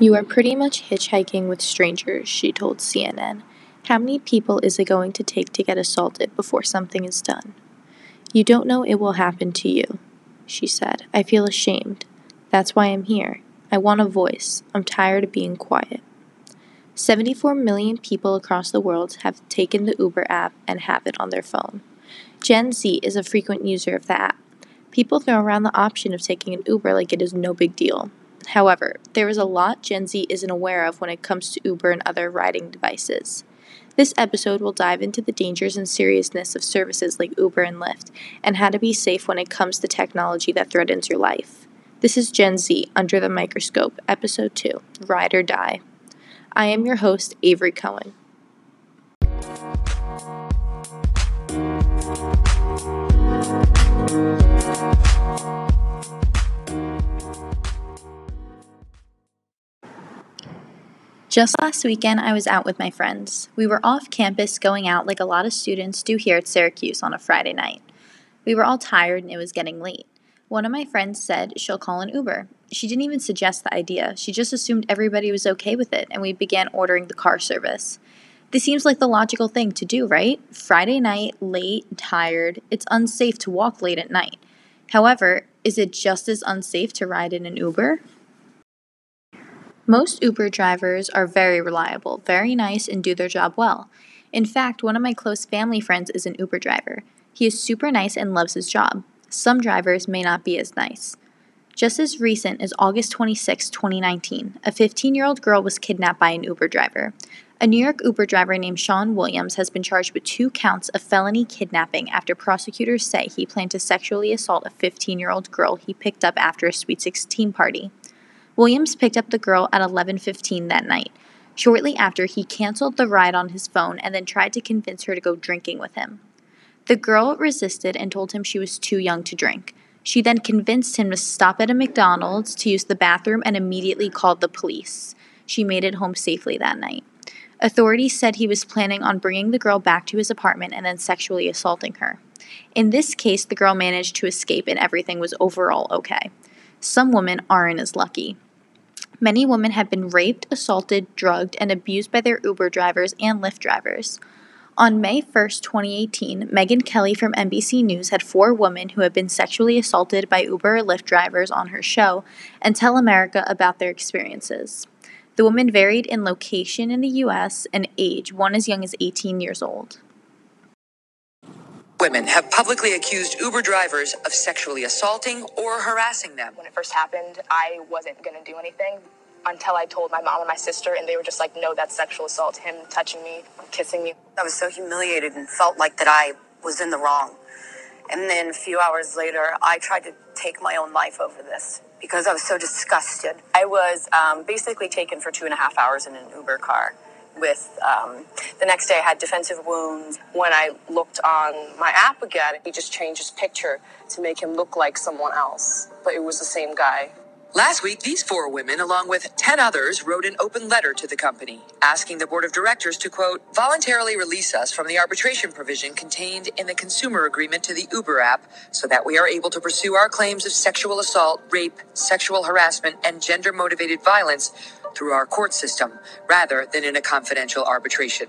You are pretty much hitchhiking with strangers, she told CNN. How many people is it going to take to get assaulted before something is done? You don't know it will happen to you, she said. I feel ashamed. That's why I'm here. I want a voice. I'm tired of being quiet. 74 million people across the world have taken the Uber app and have it on their phone. Gen Z is a frequent user of the app. People throw around the option of taking an Uber like it is no big deal. However, there is a lot Gen Z isn't aware of when it comes to Uber and other riding devices. This episode will dive into the dangers and seriousness of services like Uber and Lyft and how to be safe when it comes to technology that threatens your life. This is Gen Z Under the Microscope, Episode 2 Ride or Die. I am your host, Avery Cohen. Just last weekend, I was out with my friends. We were off campus going out like a lot of students do here at Syracuse on a Friday night. We were all tired and it was getting late. One of my friends said she'll call an Uber. She didn't even suggest the idea, she just assumed everybody was okay with it, and we began ordering the car service. This seems like the logical thing to do, right? Friday night, late, tired, it's unsafe to walk late at night. However, is it just as unsafe to ride in an Uber? Most Uber drivers are very reliable, very nice, and do their job well. In fact, one of my close family friends is an Uber driver. He is super nice and loves his job. Some drivers may not be as nice. Just as recent as August 26, 2019, a 15 year old girl was kidnapped by an Uber driver. A New York Uber driver named Sean Williams has been charged with two counts of felony kidnapping after prosecutors say he planned to sexually assault a 15 year old girl he picked up after a Sweet 16 party. Williams picked up the girl at 11:15 that night. Shortly after, he canceled the ride on his phone and then tried to convince her to go drinking with him. The girl resisted and told him she was too young to drink. She then convinced him to stop at a McDonald's to use the bathroom and immediately called the police. She made it home safely that night. Authorities said he was planning on bringing the girl back to his apartment and then sexually assaulting her. In this case, the girl managed to escape and everything was overall okay. Some women aren't as lucky. Many women have been raped, assaulted, drugged, and abused by their Uber drivers and Lyft drivers. On May 1, 2018, Megyn Kelly from NBC News had four women who had been sexually assaulted by Uber or Lyft drivers on her show and tell America about their experiences. The women varied in location in the U.S. and age, one as young as 18 years old. Women have publicly accused Uber drivers of sexually assaulting or harassing them. When it first happened, I wasn't going to do anything until I told my mom and my sister, and they were just like, no, that's sexual assault. Him touching me, kissing me. I was so humiliated and felt like that I was in the wrong. And then a few hours later, I tried to take my own life over this because I was so disgusted. I was um, basically taken for two and a half hours in an Uber car with um, the next day I had defensive wounds. When I looked on my app again, he just changed his picture to make him look like someone else, but it was the same guy. Last week, these four women, along with 10 others, wrote an open letter to the company asking the board of directors to, quote, voluntarily release us from the arbitration provision contained in the consumer agreement to the Uber app so that we are able to pursue our claims of sexual assault, rape, sexual harassment, and gender motivated violence through our court system rather than in a confidential arbitration.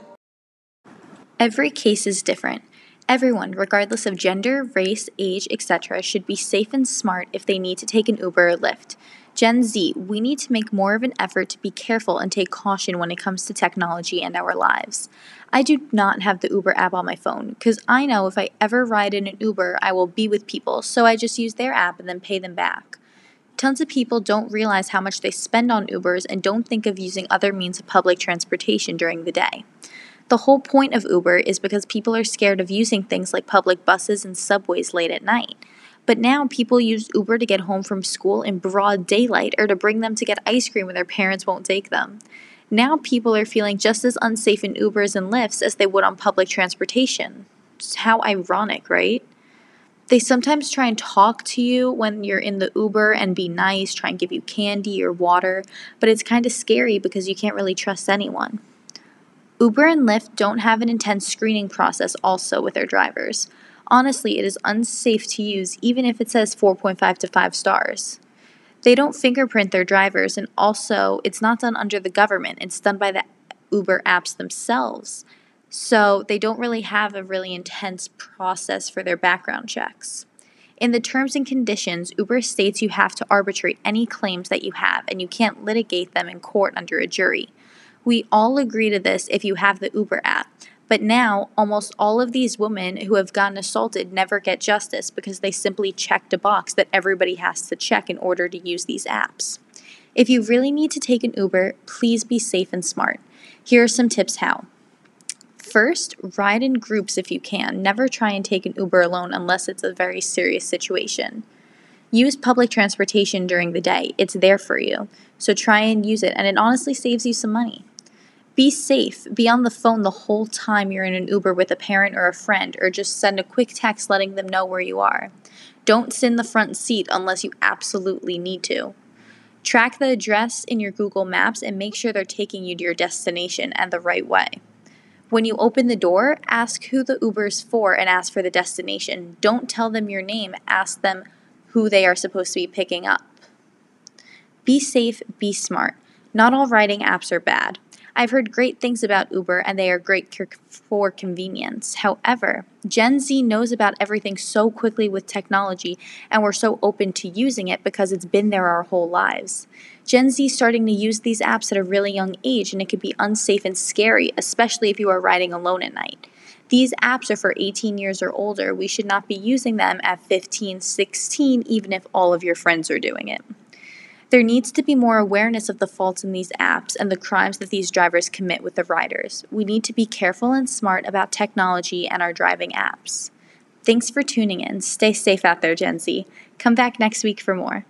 Every case is different. Everyone, regardless of gender, race, age, etc., should be safe and smart if they need to take an Uber or Lyft. Gen Z, we need to make more of an effort to be careful and take caution when it comes to technology and our lives. I do not have the Uber app on my phone because I know if I ever ride in an Uber, I will be with people, so I just use their app and then pay them back. Tons of people don't realize how much they spend on Ubers and don't think of using other means of public transportation during the day. The whole point of Uber is because people are scared of using things like public buses and subways late at night. But now people use Uber to get home from school in broad daylight or to bring them to get ice cream when their parents won't take them. Now people are feeling just as unsafe in Ubers and Lyfts as they would on public transportation. How ironic, right? They sometimes try and talk to you when you're in the Uber and be nice, try and give you candy or water, but it's kind of scary because you can't really trust anyone. Uber and Lyft don't have an intense screening process also with their drivers. Honestly, it is unsafe to use even if it says 4.5 to 5 stars. They don't fingerprint their drivers, and also, it's not done under the government, it's done by the Uber apps themselves. So they don't really have a really intense process for their background checks. In the terms and conditions, Uber states you have to arbitrate any claims that you have and you can't litigate them in court under a jury. We all agree to this if you have the Uber app, but now almost all of these women who have gotten assaulted never get justice because they simply checked a box that everybody has to check in order to use these apps. If you really need to take an Uber, please be safe and smart. Here are some tips how. First, ride in groups if you can. Never try and take an Uber alone unless it's a very serious situation. Use public transportation during the day. It's there for you. So try and use it, and it honestly saves you some money. Be safe. Be on the phone the whole time you're in an Uber with a parent or a friend, or just send a quick text letting them know where you are. Don't sit in the front seat unless you absolutely need to. Track the address in your Google Maps and make sure they're taking you to your destination and the right way. When you open the door, ask who the Uber is for and ask for the destination. Don't tell them your name, ask them who they are supposed to be picking up. Be safe, be smart. Not all riding apps are bad. I've heard great things about Uber and they are great for convenience. However, Gen Z knows about everything so quickly with technology and we're so open to using it because it's been there our whole lives. Gen Z starting to use these apps at a really young age and it could be unsafe and scary, especially if you are riding alone at night. These apps are for 18 years or older. We should not be using them at 15, 16, even if all of your friends are doing it. There needs to be more awareness of the faults in these apps and the crimes that these drivers commit with the riders. We need to be careful and smart about technology and our driving apps. Thanks for tuning in. Stay safe out there, Gen Z. Come back next week for more.